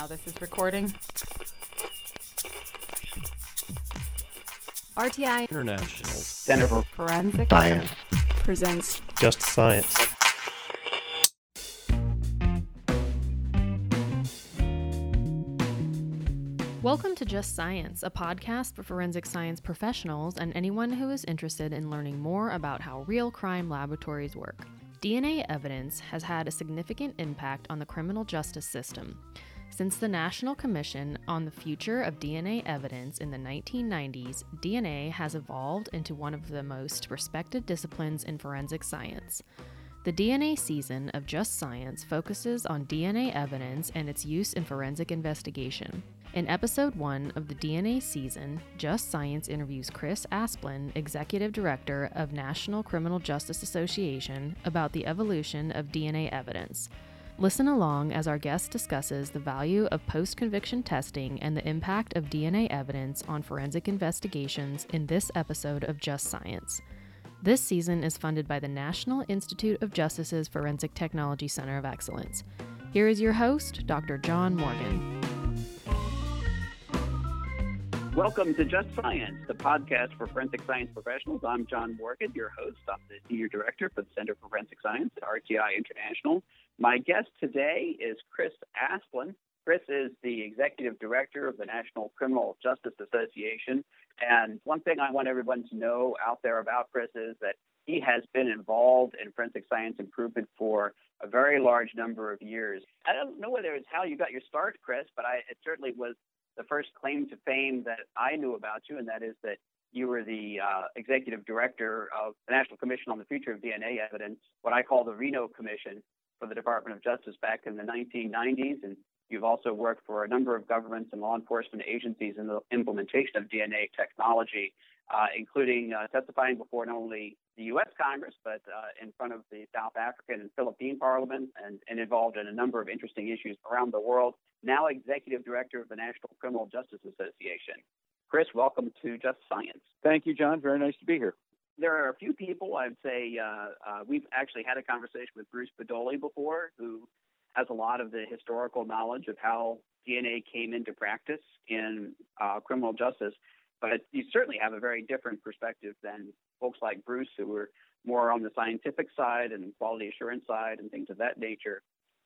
Now this is recording. RTI International Center for Forensic Science. presents Just Science. Welcome to Just Science, a podcast for forensic science professionals and anyone who is interested in learning more about how real crime laboratories work. DNA evidence has had a significant impact on the criminal justice system. Since the National Commission on the Future of DNA Evidence in the 1990s, DNA has evolved into one of the most respected disciplines in forensic science. The DNA season of Just Science focuses on DNA evidence and its use in forensic investigation. In episode one of the DNA season, Just Science interviews Chris Asplen, Executive Director of National Criminal Justice Association, about the evolution of DNA evidence. Listen along as our guest discusses the value of post conviction testing and the impact of DNA evidence on forensic investigations in this episode of Just Science. This season is funded by the National Institute of Justice's Forensic Technology Center of Excellence. Here is your host, Dr. John Morgan. Welcome to Just Science, the podcast for forensic science professionals. I'm John Morgan, your host. I'm the Senior Director for the Center for Forensic Science at RTI International. My guest today is Chris Asplen. Chris is the Executive Director of the National Criminal Justice Association. And one thing I want everyone to know out there about Chris is that he has been involved in forensic science improvement for a very large number of years. I don't know whether it's how you got your start, Chris, but I, it certainly was the first claim to fame that I knew about you, and that is that you were the uh, executive director of the National Commission on the Future of DNA Evidence, what I call the Reno Commission for the Department of Justice back in the 1990s. And you've also worked for a number of governments and law enforcement agencies in the implementation of DNA technology, uh, including uh, testifying before not only the U.S. Congress, but uh, in front of the South African and Philippine parliaments, and, and involved in a number of interesting issues around the world. Now, executive director of the National Criminal Justice Association. Chris, welcome to Just Science. Thank you, John. Very nice to be here. There are a few people, I'd say, uh, uh, we've actually had a conversation with Bruce Budowle before, who has a lot of the historical knowledge of how DNA came into practice in uh, criminal justice. But you certainly have a very different perspective than folks like Bruce, who were more on the scientific side and quality assurance side and things of that nature.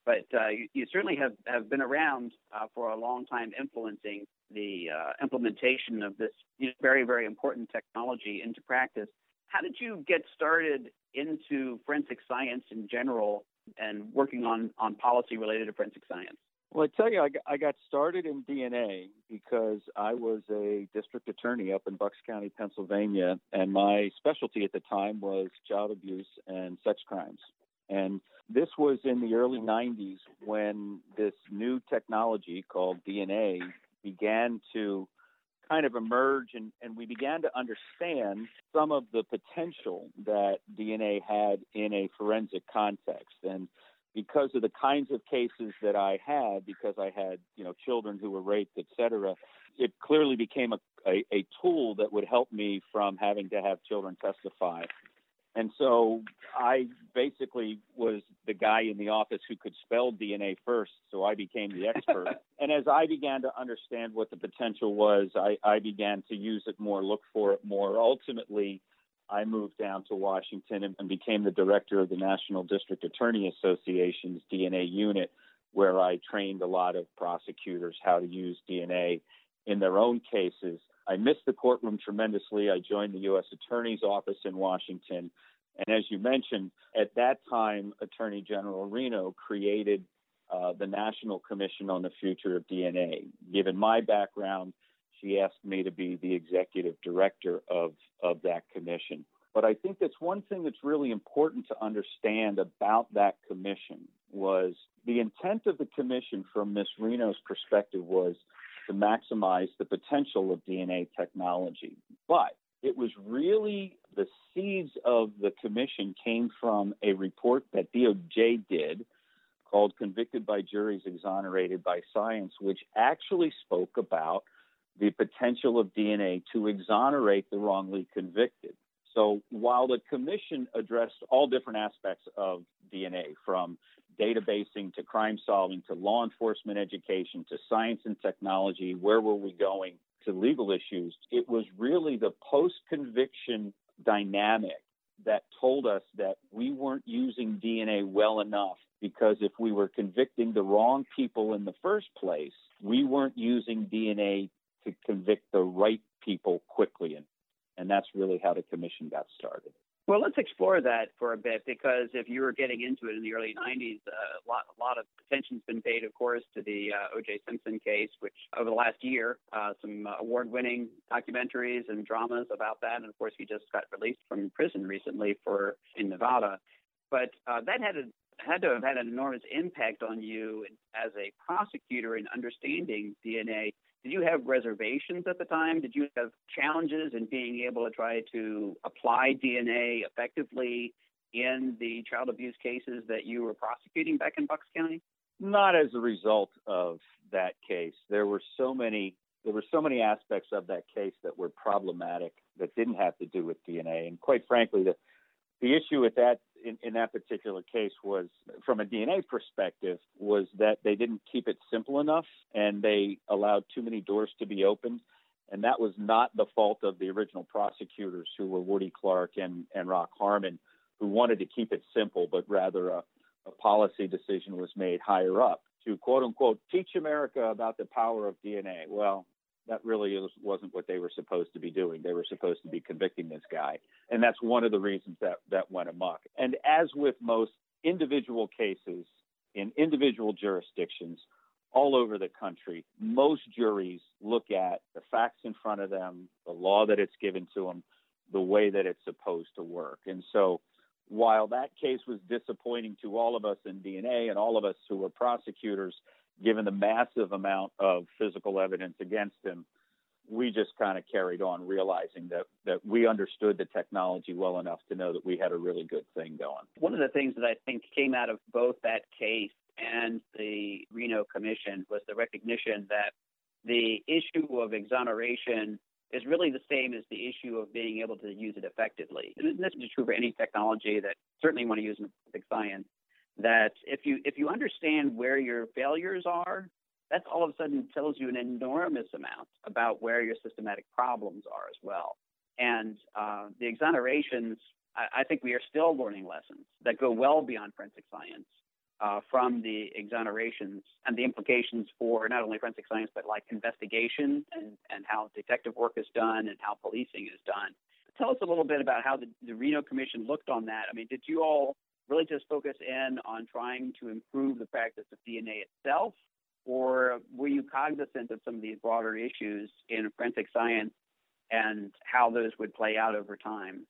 But uh, you, you, certainly have, have been around uh, for a long time influencing the uh, implementation of this you know, very, very important technology into practice. How did you get started into forensic science in general and working on, on policy related to forensic science? Well, I tell you, I got started in DNA because I was a district attorney up in Bucks County, Pennsylvania, and my specialty at the time was child abuse and sex crimes. And this was in the early 90s when this new technology called DNA began to kind of emerge and, and we began to understand some of the potential that DNA had in a forensic context. And because of the kinds of cases that I had, because I had, you know, children who were raped, et cetera, it clearly became a, a, a tool that would help me from having to have children testify. And so I basically was the guy in the office who could spell DNA first, so I became the expert. and as I began to understand what the potential was, I, I began to use it more, look for it more. Ultimately, I moved down to Washington and, and became the director of the National District Attorney Association's DNA unit, where I trained a lot of prosecutors how to use DNA in their own cases. I missed the courtroom tremendously. I joined the U.S. Attorney's Office in Washington. And as you mentioned, at that time, Attorney General Reno created uh, the National Commission on the Future of DNA. Given my background, she asked me to be the executive director of, of that commission. But I think that's one thing that's really important to understand about that commission was the intent of the commission from Ms. Reno's perspective was to maximize the potential of DNA technology. But it was really the seeds of the commission came from a report that DOJ did called Convicted by Juries, Exonerated by Science, which actually spoke about the potential of DNA to exonerate the wrongly convicted. So while the commission addressed all different aspects of DNA, from databasing to crime solving to law enforcement education to science and technology. Where were we going to legal issues? It was really the post conviction dynamic that told us that we weren't using DNA well enough because if we were convicting the wrong people in the first place, we weren't using DNA to convict the right people quickly. And, and that's really how the commission got started. Well, let's explore that for a bit because if you were getting into it in the early 90s, uh, a, lot, a lot of attention's been paid, of course, to the uh, O.J. Simpson case, which over the last year, uh, some uh, award winning documentaries and dramas about that. And of course, he just got released from prison recently for in Nevada. But uh, that had a, had to have had an enormous impact on you as a prosecutor in understanding DNA did you have reservations at the time? Did you have challenges in being able to try to apply DNA effectively in the child abuse cases that you were prosecuting back in Bucks County? Not as a result of that case. There were so many there were so many aspects of that case that were problematic that didn't have to do with DNA. And quite frankly, the the issue with that in, in that particular case was, from a DNA perspective, was that they didn't keep it simple enough and they allowed too many doors to be opened. And that was not the fault of the original prosecutors, who were Woody Clark and, and Rock Harmon, who wanted to keep it simple, but rather a, a policy decision was made higher up to quote unquote teach America about the power of DNA. Well, that really wasn't what they were supposed to be doing. They were supposed to be convicting this guy. And that's one of the reasons that, that went amok. And as with most individual cases in individual jurisdictions all over the country, most juries look at the facts in front of them, the law that it's given to them, the way that it's supposed to work. And so while that case was disappointing to all of us in DNA and all of us who were prosecutors, given the massive amount of physical evidence against him, we just kind of carried on, realizing that that we understood the technology well enough to know that we had a really good thing going. One of the things that I think came out of both that case and the Reno Commission was the recognition that the issue of exoneration is really the same as the issue of being able to use it effectively. And this is true for any technology that certainly want to use in science that if you if you understand where your failures are, that's all of a sudden tells you an enormous amount about where your systematic problems are as well. And uh, the exonerations, I, I, think we are still learning lessons that go well beyond forensic science uh, from the exonerations and the implications for not only forensic science but like investigation and, and how detective work is done and how policing is done. Tell us a little bit about how the, the Reno Commission looked on that. I mean, did you all really just focus in on trying to improve the practice of DNA itself? Or were you cognizant of some of these broader issues in forensic science and how those would play out over time?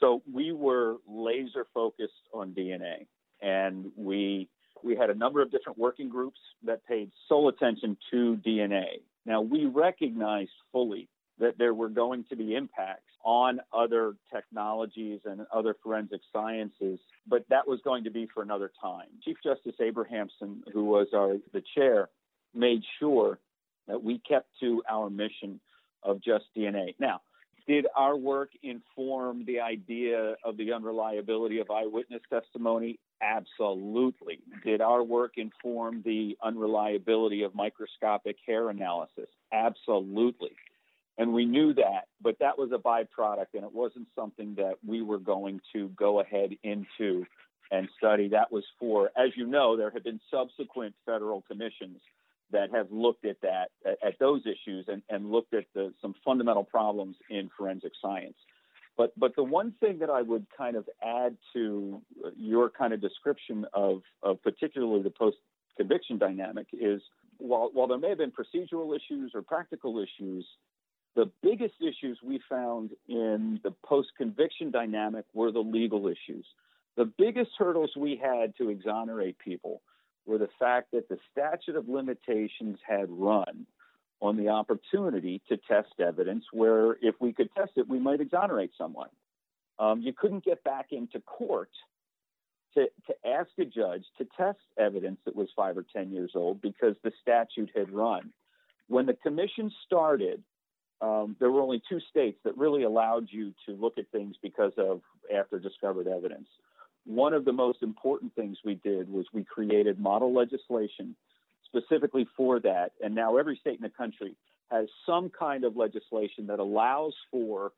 So we were laser focused on DNA, and we we had a number of different working groups that paid sole attention to DNA. Now we recognized fully that there were going to be impacts on other technologies and other forensic sciences, but that was going to be for another time. Chief Justice Abrahamson, who was our the chair, made sure that we kept to our mission of just DNA. Now, did our work inform the idea of the unreliability of eyewitness testimony? Absolutely. Did our work inform the unreliability of microscopic hair analysis? Absolutely. And we knew that, but that was a byproduct, and it wasn't something that we were going to go ahead into and study. That was for, as you know, there have been subsequent federal commissions that have looked at that, at, those issues, and, and looked at the, some fundamental problems in forensic science. But, but the one thing that I would kind of add to your kind of description of, of particularly the post conviction dynamic is while, while there may have been procedural issues or practical issues, the biggest issues we found in the post conviction dynamic were the legal issues. The biggest hurdles we had to exonerate people were the fact that the statute of limitations had run on the opportunity to test evidence where if we could test it, we might exonerate someone. Um, you couldn't get back into court to, to ask a judge to test evidence that was five or 10 years old because the statute had run. When the commission started, um, there were only two states that really allowed you to look at things because of after discovered evidence. one of the most important things we did was we created model legislation specifically for that. And now every state in the country has some kind of legislation that allows for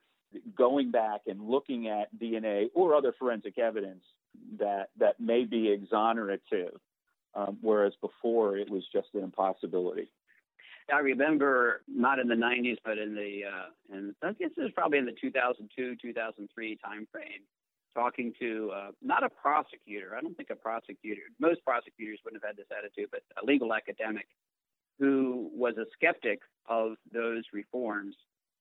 going back and looking at DNA or other forensic evidence that that may be exonerative, um, whereas before it was just an impossibility. I remember not in the 90s, but in the uh, and I guess it was probably in the 2002 2003 timeframe. Talking to uh, not a prosecutor, I don't think a prosecutor. Most prosecutors wouldn't have had this attitude, but a legal academic who was a skeptic of those reforms,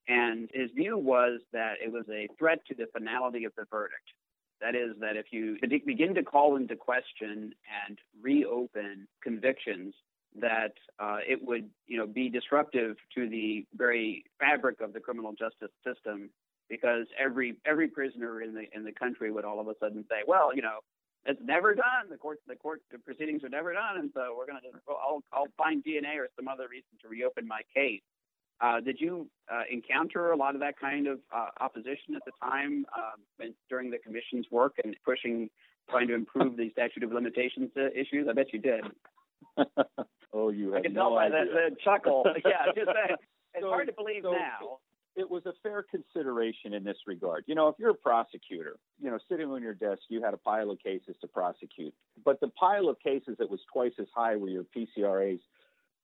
and his view was that it was a threat to the finality of the verdict. That is, that if you begin to call into question and reopen convictions, that uh, it would, you know, be disruptive to the very fabric of the criminal justice system, because every every prisoner in the in the country would all of a sudden say, well, you know, it's never done. The court the court the proceedings are never done, and so we're going to I'll I'll find DNA or some other reason to reopen my case. Uh, did you uh, encounter a lot of that kind of uh, opposition at the time um, during the commission's work and pushing, trying to improve the statute of limitations uh, issues? I bet you did. oh, you have I can no tell by idea. the, the chuckle. yeah, just uh, it's So- hard to believe so- now. it was a fair consideration in this regard. You know, if you're a prosecutor, you know, sitting on your desk, you had a pile of cases to prosecute, but the pile of cases that was twice as high were your PCRAs,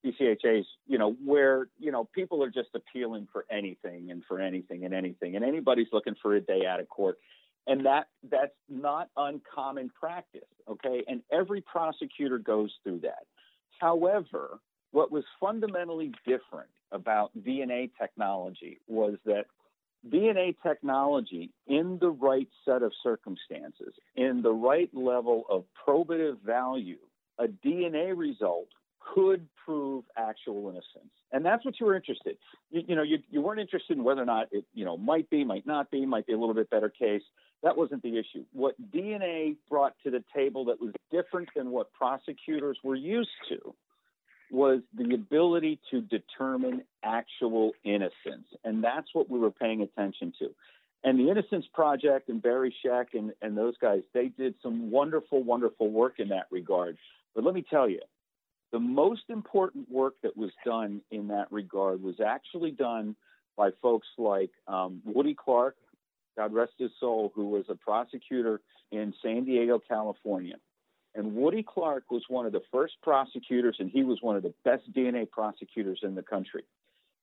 PCHAs, you know, where, you know, people are just appealing for anything and for anything and anything, and anybody's looking for a day out of court. And that that's not uncommon practice, okay? And every prosecutor goes through that. However, what was fundamentally different about DNA technology was that DNA technology, in the right set of circumstances, in the right level of probative value, a DNA result could prove actual innocence. And that's what you were interested. You, you know, you, you weren't interested in whether or not it, you know, might be, might not be, might be a little bit better case. That wasn't the issue. What DNA brought to the table that was different than what prosecutors were used to was the ability to determine actual innocence. And that's what we were paying attention to. And the Innocence Project and Barry Scheck and, and those guys, they did some wonderful, wonderful work in that regard. But let me tell you, the most important work that was done in that regard was actually done by folks like um, Woody Clark, God rest his soul, who was a prosecutor in San Diego, California. And Woody Clark was one of the first prosecutors, and he was one of the best DNA prosecutors in the country.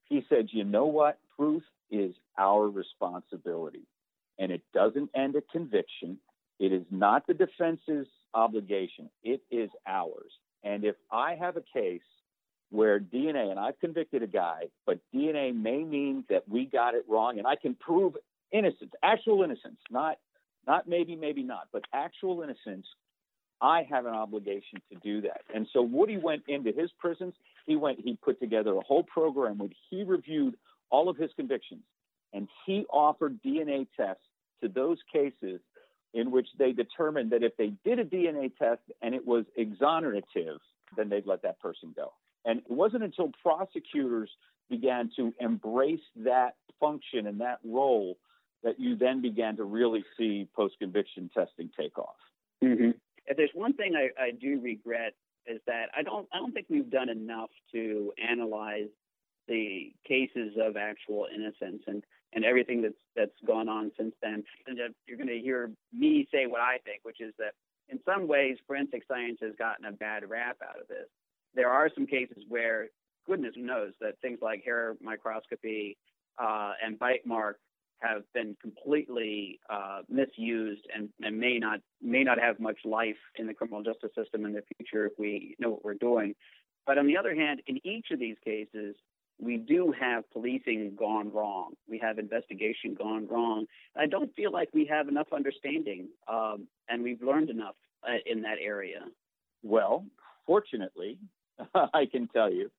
He said, You know what? Truth is our responsibility. And it doesn't end at conviction. It is not the defense's obligation, it is ours. And if I have a case where DNA, and I've convicted a guy, but DNA may mean that we got it wrong, and I can prove innocence, actual innocence, not not maybe, maybe not, but actual innocence, I have an obligation to do that. And so Woody went into his prisons. He went, he put together a whole program where he reviewed all of his convictions and he offered DNA tests to those cases in which they determined that if they did a DNA test and it was exonerative, then they'd let that person go. And it wasn't until prosecutors began to embrace that function and that role that you then began to really see post conviction testing take off. Mm-hmm. If there's one thing I, I do regret is that I don't I don't think we've done enough to analyze the cases of actual innocence and, and everything that's that's gone on since then. And you're going to hear me say what I think, which is that in some ways forensic science has gotten a bad rap out of this. There are some cases where goodness knows that things like hair microscopy uh, and bite mark have been completely uh, misused and, and may not may not have much life in the criminal justice system in the future if we know what we're doing. But on the other hand, in each of these cases, we do have policing gone wrong. We have investigation gone wrong. I don't feel like we have enough understanding, um, and we've learned enough uh, in that area. Well, fortunately, I can tell you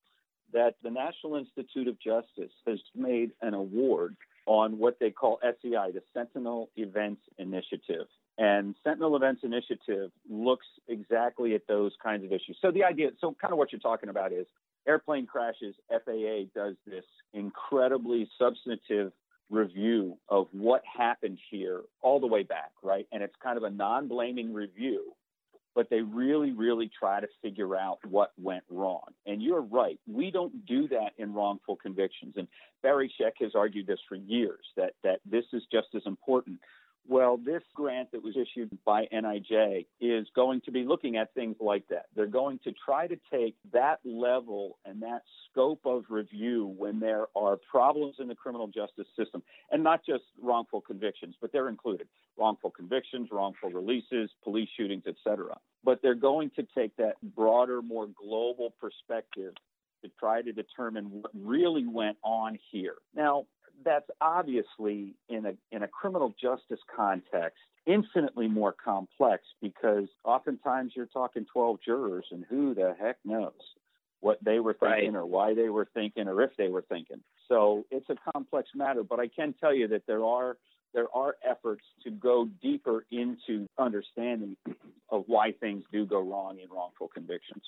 that the National Institute of Justice has made an award on what they call SEI, the Sentinel Events Initiative. And Sentinel Events Initiative looks exactly at those kinds of issues. So the idea, so kind of what you're talking about is airplane crashes, FAA does this incredibly substantive review of what happened here all the way back, right? And it's kind of a non blaming review, but they really, really try to figure out what went wrong. And you're right, we don't do that in wrongful convictions. And Barry Scheck has argued this for years that, that this is just as important well, this grant that was issued by NIJ is going to be looking at things like that. They're going to try to take that level and that scope of review when there are problems in the criminal justice system, and not just wrongful convictions, but they're included wrongful convictions, wrongful releases, police shootings, etc. But they're going to take that broader, more global perspective to try to determine what really went on here. Now, that's obviously in a in a criminal justice context infinitely more complex because oftentimes you're talking 12 jurors and who the heck knows what they were thinking right. or why they were thinking or if they were thinking. So it's a complex matter, but I can tell you that there are there are efforts to go deeper into understanding of why things do go wrong in wrongful convictions.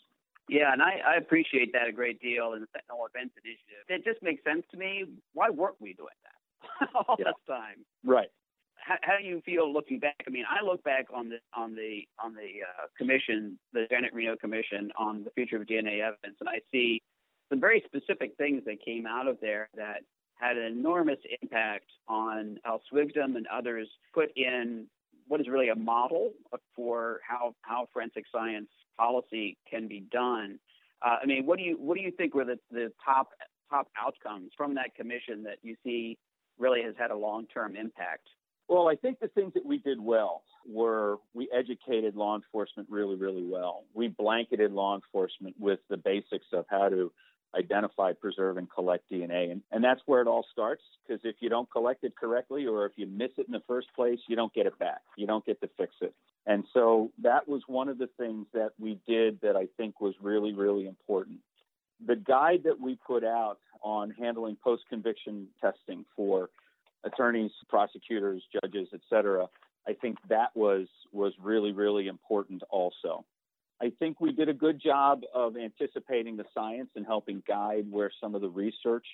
Yeah, and I, I appreciate that a great deal in the Sentinel Events Initiative. It just makes sense to me. Why weren't we doing that all yeah. this time? Right. How, how, do you feel looking back? I mean, I look back on the on the on the uh, commission, the Janet Reno Commission on the future of DNA evidence, and I see some very specific things that came out of there that had an enormous impact on Al Swigdom and others put in what is really a model for how how forensic science policy can be done. Uh, I mean, what do you what do you think were the, the top top outcomes from that commission that you see really has had a long term impact? Well, I think the things that we did well were we educated law enforcement really, really well. We blanketed law enforcement with the basics of how to identify, preserve, and collect DNA. And, and that's where it all starts because if you don't collect it correctly or if you miss it in the first place, you don't get it back. You don't get to fix it. And so that was one of the things that we did that I think was really, really important. The guide that we put out on handling post conviction testing for attorneys, prosecutors, judges, et cetera, I think that was was really, really important also. I think we did a good job of anticipating the science and helping guide where some of the research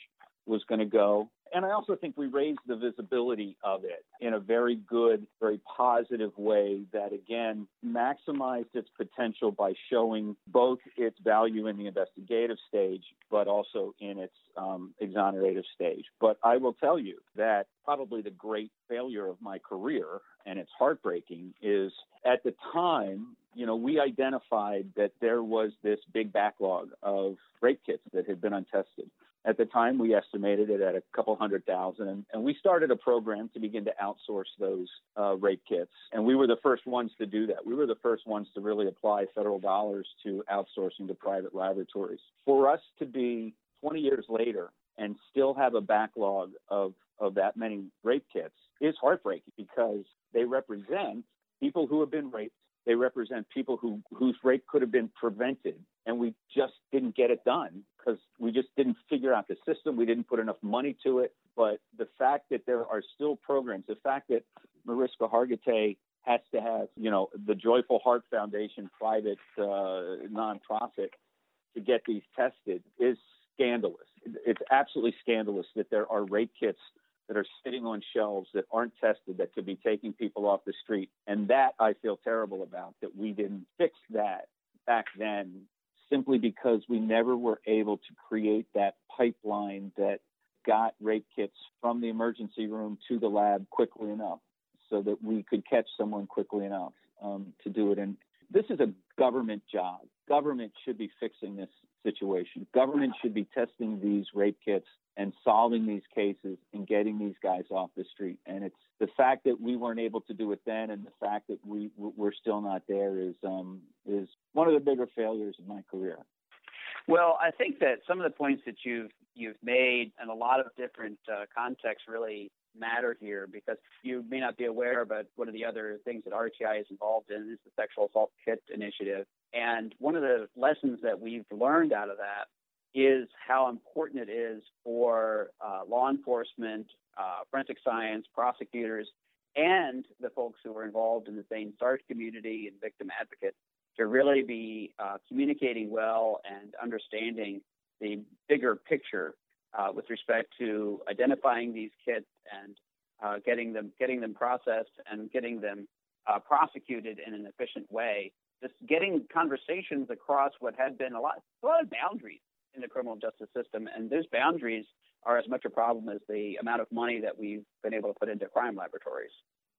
was going to go. And I also think we raised the visibility of it in a very good, very positive way that, again, maximized its potential by showing both its value in the investigative stage, but also in its um, exonerative stage. But I will tell you that probably the great failure of my career, and it's heartbreaking, is at the time, you know, we identified that there was this big backlog of rape kits that had been untested. At the time, we estimated it at a couple hundred thousand, and we started a program to begin to outsource those uh, rape kits. And we were the first ones to do that. We were the first ones to really apply federal dollars to outsourcing to private laboratories. For us to be 20 years later and still have a backlog of, of that many rape kits is heartbreaking because they represent people who have been raped they represent people who whose rape could have been prevented, and we just didn't get it done because we just didn't figure out the system. We didn't put enough money to it. But the fact that there are still programs, the fact that Mariska Hargitay has to have, you know, the Joyful Heart Foundation private uh, nonprofit to get these tested is scandalous. It's absolutely scandalous that there are rape kits that are sitting on shelves that aren't tested that could be taking people off the street. And that I feel terrible about that we didn't fix that back then simply because we never were able to create that pipeline that got rape kits from the emergency room to the lab quickly enough so that we could catch someone quickly enough um, to do it. And this is a government job. Government should be fixing this situation. Government should be testing these rape kits and solving these cases and getting these guys off the street. And it's the fact that we weren't able to do it then, and the fact that we we're still not there is um, is one of the bigger failures of my career. Well, I think that some of the points that you've you've made and a lot of different uh, contexts really matter here because you may not be aware, but one of the other things that RTI is involved in is the Sexual Assault Kit Initiative. And one of the lessons that we've learned out of that is how important it is for uh, law enforcement, uh, forensic science, prosecutors, and the folks who are involved in the SANE SART community and victim advocates to really be uh, communicating well and understanding the bigger picture uh, with respect to identifying these kits and uh, getting them getting them processed and getting them uh, prosecuted in an efficient way. Just getting conversations across what had been a lot a lot of boundaries in the criminal justice system, and those boundaries are as much a problem as the amount of money that we've been able to put into crime laboratories.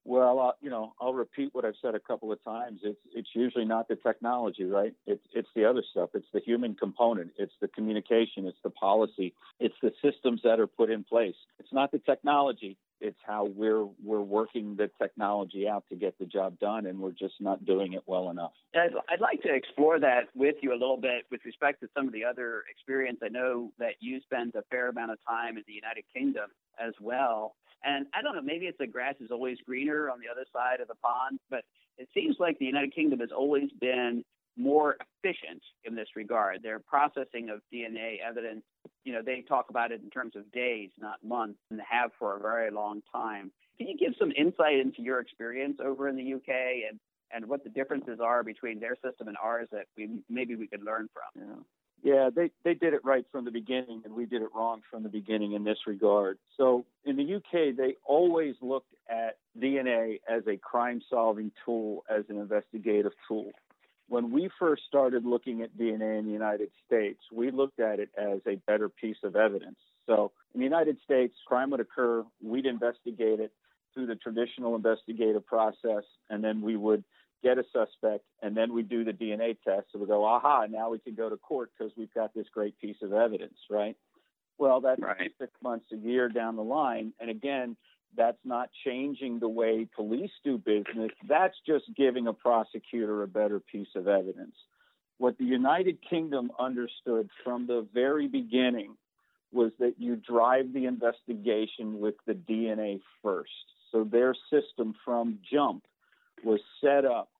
Well, uh, you know, I'll repeat what I've said a couple of times. It's it's usually not the technology, right? It's it's the other stuff. It's the human component. It's the communication. It's the policy. It's the systems that are put in place. It's not the technology. It's how we're we're working the technology out to get the job done, and we're just not doing it well enough. I'd, I'd like to explore that with you a little bit with respect to some of the other experience. I know that you spend a fair amount of time in the United Kingdom as well. And I don't know, maybe it's the grass is always greener on the other side of the pond, but it seems like the United Kingdom has always been more efficient in this regard. Their processing of DNA evidence, you know, they talk about it in terms of days, not months, and have for a very long time. Can you give some insight into your experience over in the UK and, and what the differences are between their system and ours that we maybe we could learn from? Yeah. Yeah, they, they did it right from the beginning, and we did it wrong from the beginning in this regard. So in the UK, they always looked at DNA as a crime solving tool, as an investigative tool. When we first started looking at DNA in the United States, we looked at it as a better piece of evidence. So in the United States, crime would occur, we'd investigate it through the traditional investigative process, and then we would get a suspect, and then we do the DNA test. So we go, aha, now we can go to court because we've got this great piece of evidence, right? Well, that's right. six months, a year down the line. And again, that's not changing the way police do business. That's just giving a prosecutor a better piece of evidence. What the United Kingdom understood from the very beginning was that you drive the investigation with the DNA first. So their system from jump was set up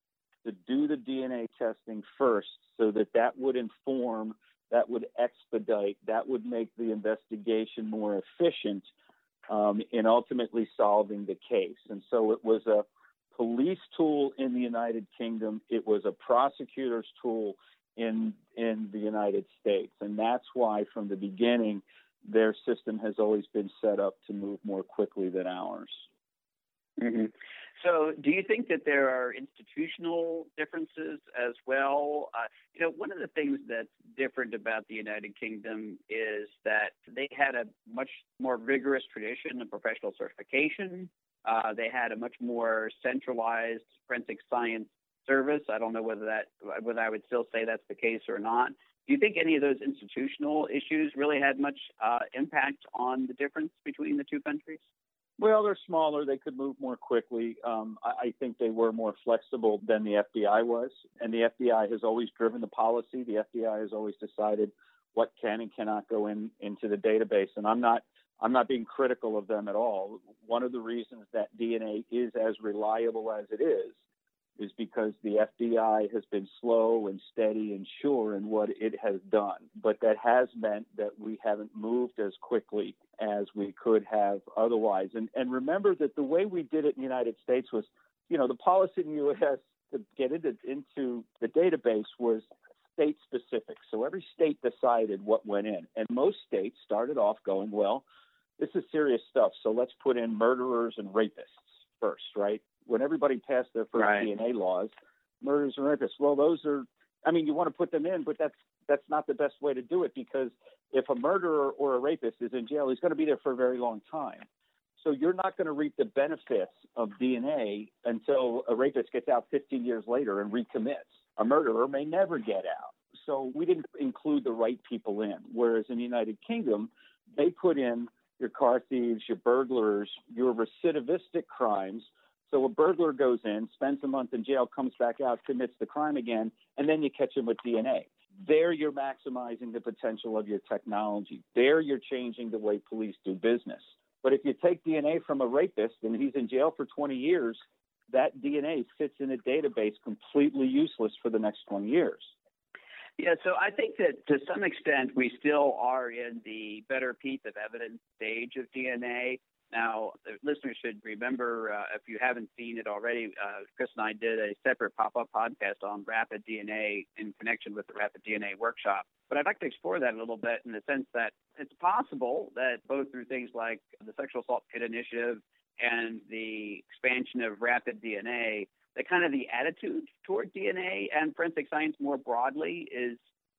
to do the DNA testing first so that that would inform, that would expedite, that would make the investigation more efficient um, in ultimately solving the case. And so it was a police tool in the United Kingdom, it was a prosecutor's tool in, in the United States. And that's why from the beginning, their system has always been set up to move more quickly than ours. Mm-hmm. So, do you think that there are institutional differences as well? Uh, you know, one of the things that's different about the United Kingdom is that they had a much more rigorous tradition of professional certification. Uh, they had a much more centralized forensic science service. I don't know whether that whether I would still say that's the case or not. Do you think any of those institutional issues really had much uh, impact on the difference between the two countries? Well, they're smaller. They could move more quickly. Um, I, I think they were more flexible than the FBI was. And the FBI has always driven the policy. The FBI has always decided what can and cannot go in into the database. And I'm not I'm not being critical of them at all. One of the reasons that DNA is as reliable as it is is because the FBI has been slow and steady and sure in what it has done. But that has meant that we haven't moved as quickly as we could have otherwise. And, and remember that the way we did it in the United States was, you know, the policy in the U.S. to get into, into the database was state specific. So every state decided what went in. And most states started off going, well, this is serious stuff. So let's put in murderers and rapists first, right? When everybody passed their first right. DNA laws, murders and rapists. Well, those are. I mean, you want to put them in, but that's that's not the best way to do it because if a murderer or a rapist is in jail, he's going to be there for a very long time. So you're not going to reap the benefits of DNA until a rapist gets out 15 years later and recommits. A murderer may never get out. So we didn't include the right people in. Whereas in the United Kingdom, they put in your car thieves, your burglars, your recidivistic crimes so a burglar goes in, spends a month in jail, comes back out, commits the crime again, and then you catch him with DNA. There you're maximizing the potential of your technology. There you're changing the way police do business. But if you take DNA from a rapist and he's in jail for 20 years, that DNA sits in a database completely useless for the next 20 years. Yeah, so I think that to some extent we still are in the better piece of evidence stage of DNA. Now, listeners should remember, uh, if you haven't seen it already, uh, Chris and I did a separate pop-up podcast on rapid DNA in connection with the rapid DNA workshop. But I'd like to explore that a little bit in the sense that it's possible that both through things like the Sexual Assault Kit Initiative and the expansion of rapid DNA, that kind of the attitude toward DNA and forensic science more broadly is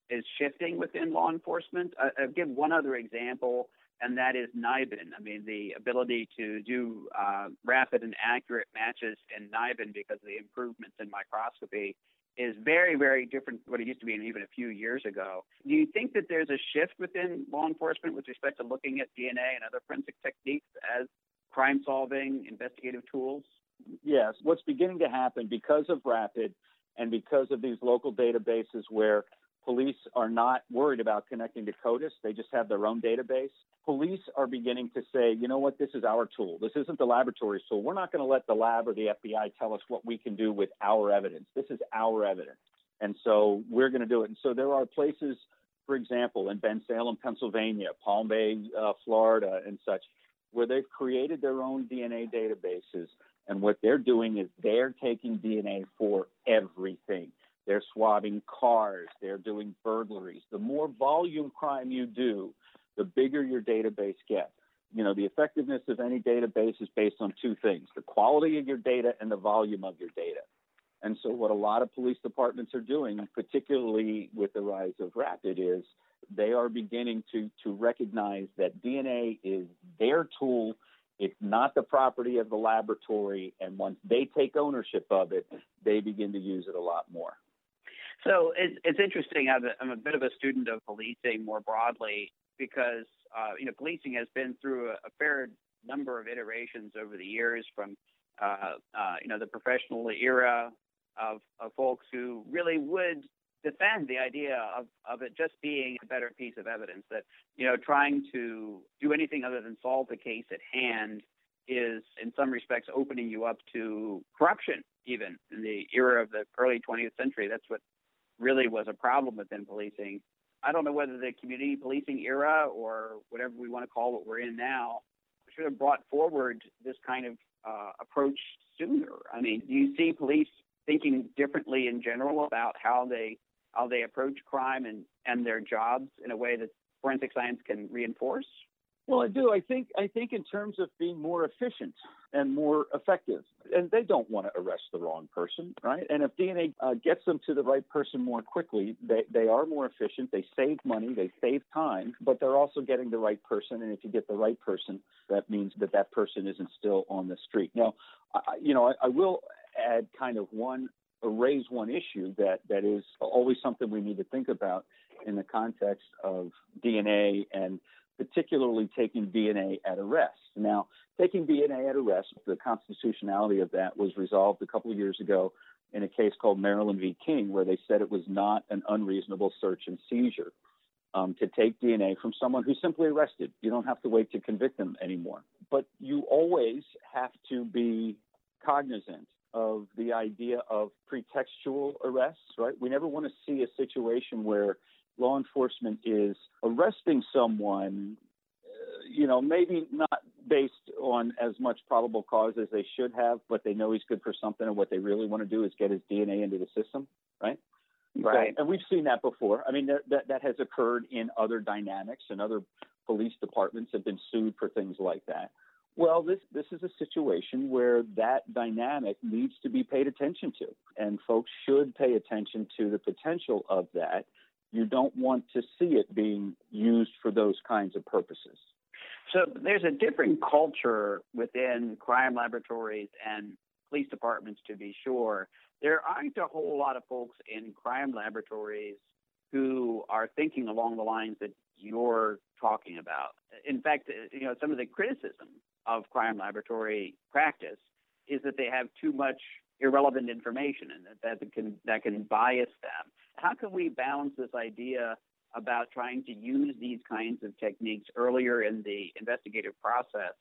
is shifting within law enforcement. I, I'll give one other example and that is NIBIN. I mean, the ability to do uh, rapid and accurate matches in NIBIN because of the improvements in microscopy is very, very different from what it used to be even a few years ago. Do you think that there's a shift within law enforcement with respect to looking at DNA and other forensic techniques as crime solving investigative tools? Yes. What's beginning to happen because of rapid and because of these local databases where Police are not worried about connecting to CODIS. They just have their own database. Police are beginning to say, you know what, this is our tool. This isn't the laboratory's tool. We're not going to let the lab or the FBI tell us what we can do with our evidence. This is our evidence. And so we're going to do it. And so there are places, for example, in Bensalem, Pennsylvania, Palm Bay, uh, Florida, and such, where they've created their own DNA databases. And what they're doing is they're taking DNA for everything. They're swabbing cars. They're doing burglaries. The more volume crime you do, the bigger your database gets. You know, the effectiveness of any database is based on two things the quality of your data and the volume of your data. And so, what a lot of police departments are doing, particularly with the rise of rapid, is they are beginning to, to recognize that DNA is their tool. It's not the property of the laboratory. And once they take ownership of it, they begin to use it a lot more. So it's, it's interesting. I'm a, I'm a bit of a student of policing more broadly because uh, you know policing has been through a, a, fair number of iterations over the years, from uh, uh, you know the professional era of, of folks who really would defend the idea of, of it just being a better piece of evidence that you know trying to do anything other than solve the case at hand is in some respects opening you up to corruption even in the era of the early 20th century that's what really was a problem within policing. I don't know whether the community policing era or whatever we want to call what we're in now should have brought forward this kind of uh, approach sooner. I mean, do you see police thinking differently in general about how they how they approach crime and, and their jobs in a way that forensic science can reinforce? Well, I do. I think I think in terms of being more efficient and more effective, and they don't want to arrest the wrong person, right? And if DNA uh, gets them to the right person more quickly, they they are more efficient. They save money, they save time, but they're also getting the right person. And if you get the right person, that means that that person isn't still on the street. Now, I, you know, I, I will add kind of one raise one issue that that is always something we need to think about in the context of DNA and particularly taking DNA at arrest. Now, taking DNA at arrest, the constitutionality of that was resolved a couple of years ago in a case called Maryland v. King, where they said it was not an unreasonable search and seizure um, to take DNA from someone who's simply arrested. You don't have to wait to convict them anymore. But you always have to be cognizant of the idea of pretextual arrests, right? We never want to see a situation where law enforcement is arresting someone, uh, you know, maybe not based on as much probable cause as they should have, but they know he's good for something, and what they really want to do is get his DNA into the system, right? Right. So, and we've seen that before. I mean, there, that that has occurred in other dynamics, and other police departments have been sued for things like that. Well, this this is a situation where that dynamic needs to be paid attention to, and folks should pay attention to the potential of that you don't want to see it being used for those kinds of purposes. So there's a different culture within crime laboratories and police departments, to be sure. There aren't a whole lot of folks in crime laboratories who are thinking along the lines that you're talking about. In fact, you know, some of the criticism of crime laboratory practice is that they have too much irrelevant information and that, that can that can bias them. How can we balance this idea about trying to use these kinds of techniques earlier in the investigative process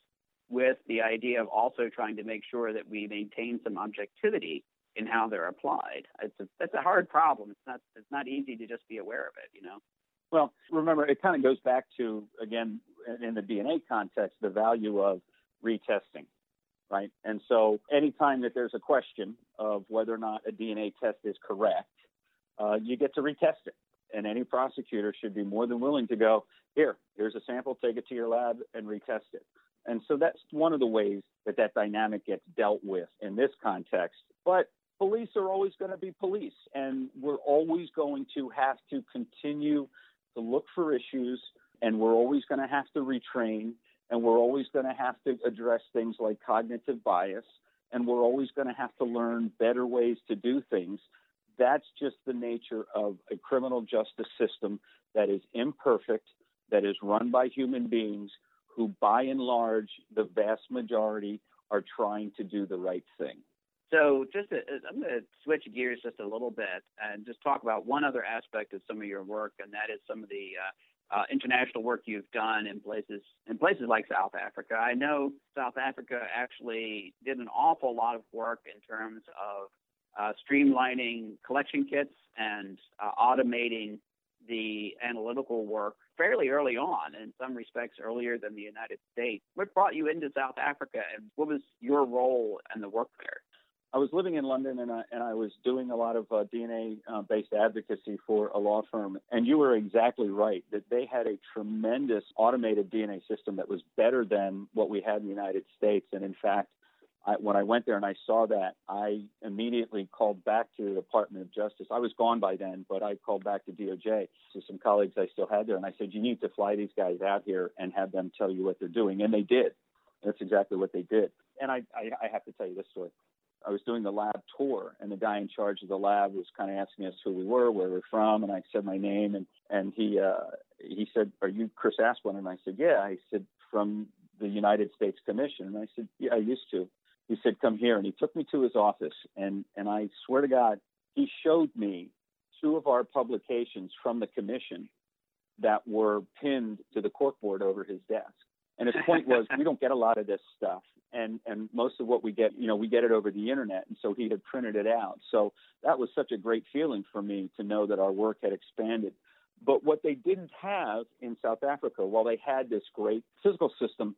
with the idea of also trying to make sure that we maintain some objectivity in how they're applied? It's a, that's a hard problem. It's not it's not easy to just be aware of it, you know. Well, remember, it kind of goes back to again in the DNA context the value of retesting, right? And so anytime that there's a question of whether or not a DNA test is correct, uh, you get to retest it. And any prosecutor should be more than willing to go, here, here's a sample, take it to your lab and retest it. And so that's one of the ways that that dynamic gets dealt with in this context. But police are always going to be police, and we're always going to have to continue to look for issues, and we're always going to have to retrain, and we're always going to have to address things like cognitive bias, and we're always going to have to learn better ways to do things. That's just the nature of a criminal justice system that is imperfect, that is run by human beings who, by and large, the vast majority are trying to do the right thing. So, just to, I'm going to switch gears just a little bit and just talk about one other aspect of some of your work, and that is some of the uh, uh, international work you've done in places in places like South Africa. I know South Africa actually did an awful lot of work in terms of uh, streamlining collection kits and uh, automating the analytical work fairly early on, in some respects earlier than the United States. What brought you into South Africa, and what was your role and the work there? I was living in London and I, and I was doing a lot of uh, DNA uh, based advocacy for a law firm. And you were exactly right that they had a tremendous automated DNA system that was better than what we had in the United States. And in fact, I, when I went there and I saw that, I immediately called back to the Department of Justice. I was gone by then, but I called back to DOJ to some colleagues I still had there, and I said, "You need to fly these guys out here and have them tell you what they're doing." And they did. That's exactly what they did. And I, I, I have to tell you this story. I was doing the lab tour, and the guy in charge of the lab was kind of asking us who we were, where we're from, and I said my name, and and he uh, he said, "Are you Chris Asplen?" And I said, "Yeah." I said, "From the United States Commission," and I said, "Yeah, I used to." He said, "Come here," and he took me to his office, and and I swear to God, he showed me two of our publications from the commission that were pinned to the corkboard over his desk. And his point was, we don't get a lot of this stuff, and and most of what we get, you know, we get it over the internet. And so he had printed it out. So that was such a great feeling for me to know that our work had expanded. But what they didn't have in South Africa, while they had this great physical system,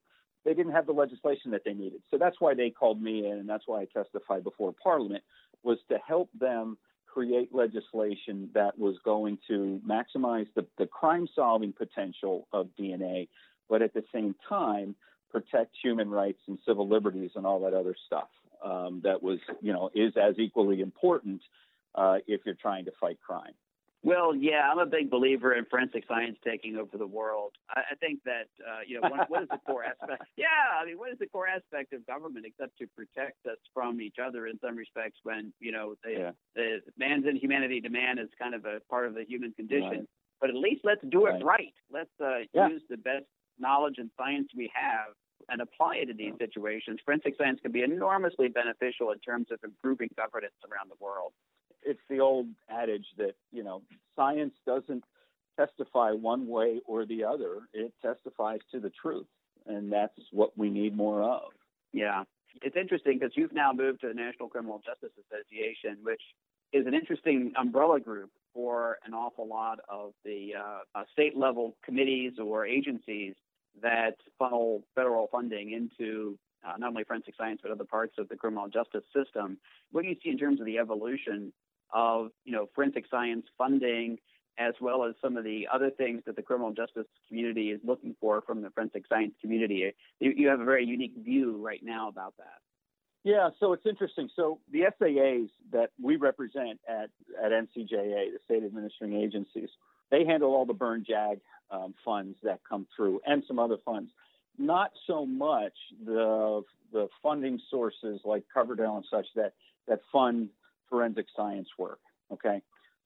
they didn't have the legislation that they needed. So that's why they called me in, and that's why I testified before Parliament, was to help them create legislation that was going to maximize the, the crime solving potential of DNA, but at the same time, protect human rights and civil liberties and all that other stuff um, that was, you know, is as equally important uh, if you're trying to fight crime. Well, yeah, I'm a big believer in forensic science taking over the world. I, I think that uh, you know what, what is the core aspect? Yeah, I mean, what is the core aspect of government except to protect us from each other in some respects? When you know the, yeah. the man's inhumanity to man is kind of a part of the human condition. Right. But at least let's do it right. right. Let's uh, yeah. use the best knowledge and science we have and apply it in these situations. Forensic science can be enormously beneficial in terms of improving governance around the world it's the old adage that you know science doesn't testify one way or the other; it testifies to the truth, and that's what we need more of. Yeah, it's interesting because you've now moved to the National Criminal Justice Association, which is an interesting umbrella group for an awful lot of the uh, uh, state level committees or agencies that funnel federal funding into uh, not only forensic science but other parts of the criminal justice system. What do you see in terms of the evolution of you know forensic science funding as well as some of the other things that the criminal justice community is looking for from the forensic science community. You, you have a very unique view right now about that. Yeah, so it's interesting. So the SAAs that we represent at, at NCJA, the state administering agencies, they handle all the Byrne JAG um, funds that come through and some other funds. Not so much the the funding sources like Coverdell and such that that fund forensic science work. Okay.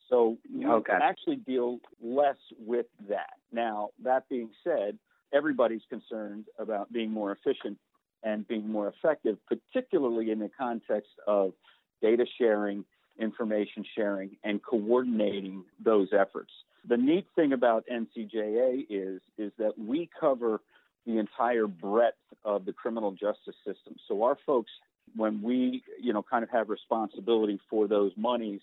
So you okay. actually deal less with that. Now, that being said, everybody's concerned about being more efficient and being more effective, particularly in the context of data sharing, information sharing, and coordinating those efforts. The neat thing about NCJA is, is that we cover the entire breadth of the criminal justice system. So our folks when we, you know, kind of have responsibility for those monies,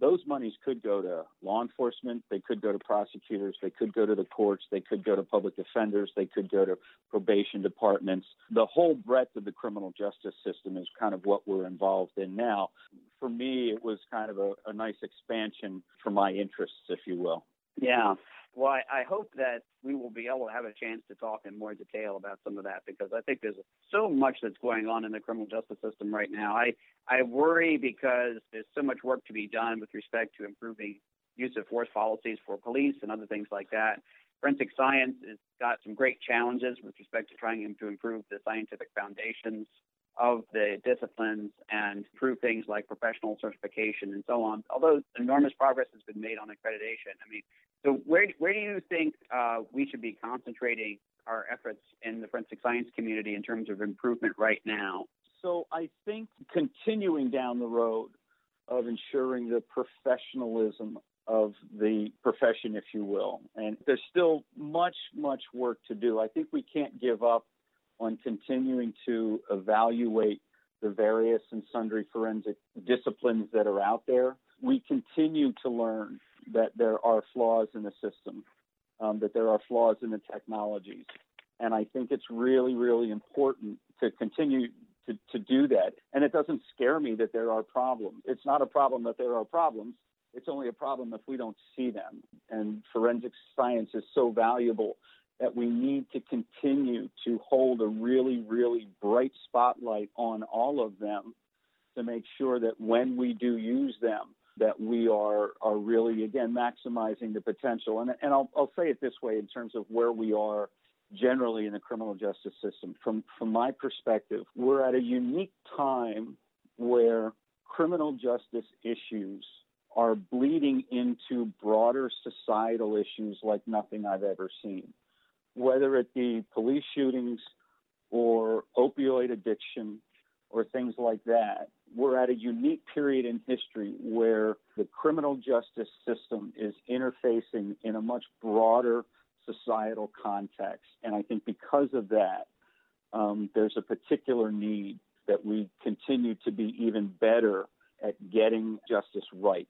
those monies could go to law enforcement, they could go to prosecutors, they could go to the courts, they could go to public defenders, they could go to probation departments. The whole breadth of the criminal justice system is kind of what we're involved in now. For me, it was kind of a, a nice expansion for my interests, if you will. Yeah. Well, I, I hope that we will be able to have a chance to talk in more detail about some of that because I think there's so much that's going on in the criminal justice system right now. I I worry because there's so much work to be done with respect to improving use of force policies for police and other things like that. Forensic science has got some great challenges with respect to trying to improve the scientific foundations of the disciplines and improve things like professional certification and so on. Although enormous progress has been made on accreditation, I mean, so where where do you think uh, we should be concentrating our efforts in the forensic science community in terms of improvement right now? So I think continuing down the road of ensuring the professionalism of the profession, if you will, and there's still much much work to do. I think we can't give up on continuing to evaluate the various and sundry forensic disciplines that are out there. We continue to learn that there are flaws in the system, um, that there are flaws in the technologies. And I think it's really, really important to continue to, to do that. And it doesn't scare me that there are problems. It's not a problem that there are problems. It's only a problem if we don't see them. And forensic science is so valuable that we need to continue to hold a really, really bright spotlight on all of them to make sure that when we do use them, that we are are really again maximizing the potential. And and I'll I'll say it this way in terms of where we are generally in the criminal justice system. From from my perspective, we're at a unique time where criminal justice issues are bleeding into broader societal issues like nothing I've ever seen whether it be police shootings or opioid addiction or things like that. We're at a unique period in history where the criminal justice system is interfacing in a much broader societal context. And I think because of that, um, there's a particular need that we continue to be even better at getting justice right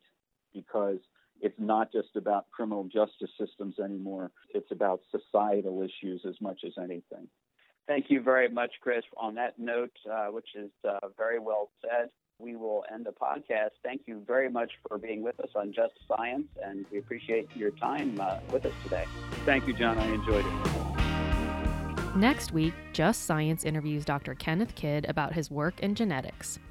because it's not just about criminal justice systems anymore. It's about societal issues as much as anything. Thank you very much, Chris. On that note, uh, which is uh, very well said, we will end the podcast. Thank you very much for being with us on Just Science, and we appreciate your time uh, with us today. Thank you, John. I enjoyed it. Next week, Just Science interviews Dr. Kenneth Kidd about his work in genetics.